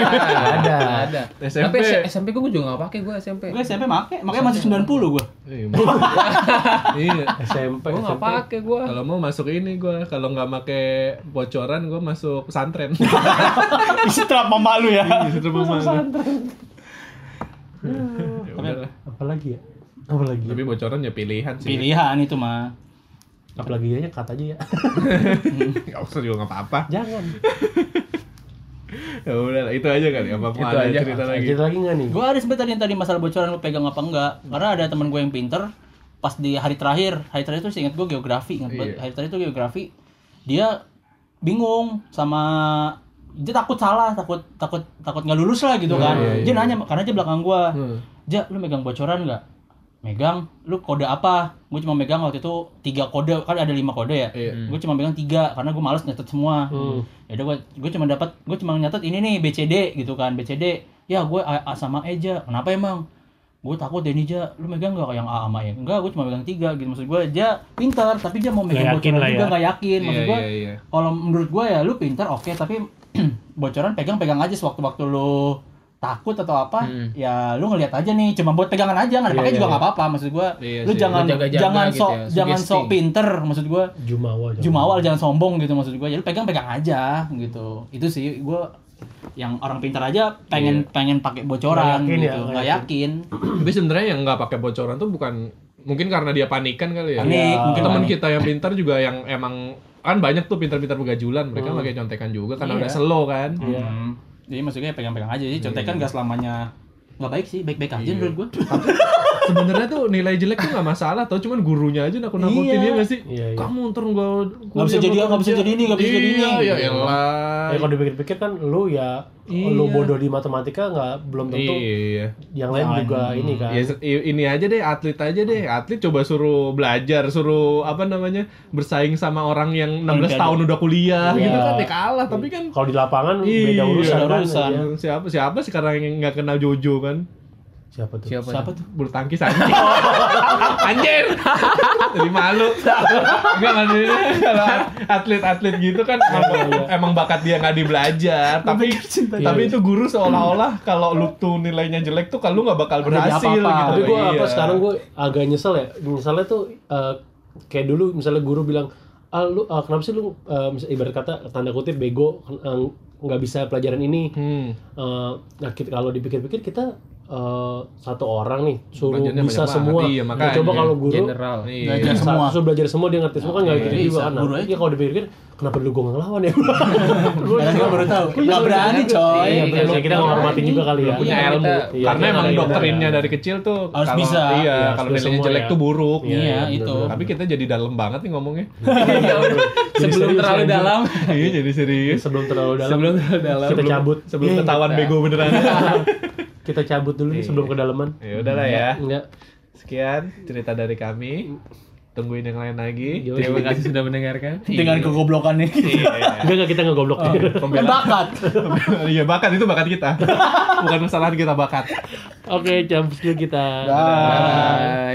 ada ada SMP. tapi SMP gue juga gak pakai gue SMP gue SMP make makanya masih 90 gue Iya. Iya. SMP gue gak SMP. pakai gue Kalau mau masuk ini gue, kalau nggak pakai bocoran gue masuk pesantren. setelah mama lu ya Iya, rumah Ya udahlah. apalagi ya apalagi ya? Tapi bocoran ya pilihan sih. pilihan itu mah apalagi ya kata aja ya Gak usah juga nggak apa-apa. jangan Ya udah, itu aja kali. Apa Itu ada aja. cerita lagi? Cerita lagi nggak nih gue ada sempet tadi yang tadi masalah bocoran lu pegang apa enggak karena ada teman gue yang pinter pas di hari terakhir hari terakhir itu ingat gue geografi ingat banget. Iya. hari terakhir itu geografi dia bingung sama dia takut salah takut takut takut nggak lulus lah gitu kan iya, dia nanya karena dia belakang gue Hmm. Ja, lu megang bocoran nggak? Megang lu kode apa? Gue cuma megang waktu itu tiga kode kan ada lima kode ya? Iya. gue cuma megang tiga karena gue males nyatet semua. Hmm. ya udah gue gue cuma dapat gue cuma nyatet ini nih BCD gitu kan. BCD ya gue A, A sama E aja kenapa emang? Gue takut ja. Lu megang gak yang A sama E? Enggak gue cuma megang tiga gitu. Maksud gue ja pintar tapi dia mau megang yakin bocoran lah juga ya. nggak yakin. Maksud Iya, gue iya, iya. kalau menurut gue ya lu pintar oke tapi bocoran pegang-pegang aja sewaktu-waktu lu takut atau apa Hmm. ya lu ngelihat aja nih cuma buat pegangan aja nggak Iya, dipakai iya, juga iya. nggak apa-apa maksud gua Iya lu sih, jangan jaga-jaga jangan gitu sok ya, jangan sok pinter maksud gua Jumawa. jangan. Jumawal jangan sombong gitu maksud gua ya lu pegang-pegang aja gitu itu sih gua yang orang pintar aja pengen pengen pakai bocoran Nggak yakin ya, gitu nggak nggak yakin Tapi sebenarnya yang nggak pakai bocoran tuh bukan mungkin karena dia panikan kali ya. Panik, Iya. mungkin Teman kita yang pintar juga yang emang kan banyak tuh pintar-pintar begajulan, mereka pakai contekan juga karena Iya. udah slow kan. Hmm. Jadi maksudnya pegang-pegang aja. Jadi contekan nggak selamanya nggak baik sih baik-baik aja menurut gua Sebenarnya tuh nilai jelek tuh nggak masalah, tau cuman gurunya aja nakut-nakutin Iya. dia nggak sih? Iya, iya. Kamu ntar nggak Nggak bisa jadi nggak bisa jadi ini, nggak bisa jadi ini. Iya, ya Gitu. elah. Ya kalau dipikir-pikir kan lu ya Iya. lu bodoh di matematika nggak belum tentu Iya. yang lain juga lain. ini kan. Ya, ini aja deh atlet aja deh atlet coba suruh belajar suruh apa namanya bersaing sama orang yang 16 Olimpiade. tahun udah kuliah Iya. gitu kan ya kalah tapi kan Kalau di lapangan Iya, beda urusan beda kan. urusan. iya. siapa siapa sekarang yang nggak kenal Jojo kan Siapa tuh? Siapa? siapa tuh bulu tangkis anjing anjir jadi malu enggak maksudnya kalau atlet-atlet gitu kan emang, emang bakat dia nggak dibelajar tapi tapi itu guru seolah-olah kalau lu tuh nilainya jelek tuh kalau lu nggak bakal berhasil apa-apa. gitu Tapi gue Iya. apa sekarang gue agak nyesel ya. Nyeselnya tuh eh, kayak dulu misalnya guru bilang, ah lu ah, kenapa sih lu eh, misal- ibarat kata tanda kutip bego eh, nggak bisa pelajaran ini. hmm. Eh, nah kita, kalau dipikir-pikir kita eh, satu orang nih suruh Belajarnya bisa semua. Iya, Nah, makanya. coba kalau guru General. Iya. Belajar Sa- semua. suruh belajar semua dia ngerti semua kan nggak Iya, gitu juga kan. Nah, Guru aja. iya kalau dipikir kkenapa dulu gue nggak ngelawan ya? Karena gua baru tahu nggak berani coy Iya, kita menghormati juga kali ya. punya Iya, ilmu Iya, karena emang doktrinnya dari kecil tuh Harus kalau- bisa. iya Iya, kalau nilainya jelek ya. tuh buruk Iya, Iya, itu. tapi kita jadi dalam banget nih ngomongnya Sebelum terlalu dalam. iya jadi serius Sebelum terlalu dalam. Sebelum terlalu dalam. Kita cabut. sebelum Iya, ketahuan bego beneran Kita cabut dulu nih sebelum kedalaman. ya udahlah ya Enggak. sekian cerita dari kami tungguin yang lain lagi Terima kasih sudah mendengarkan. dengan kegoblokannya Iya. Enggak enggak kita nggak goblok. Kan bakat iya bakat itu bakat kita bukan kesalahan kita bakat Oke, jam skill kita. Dah.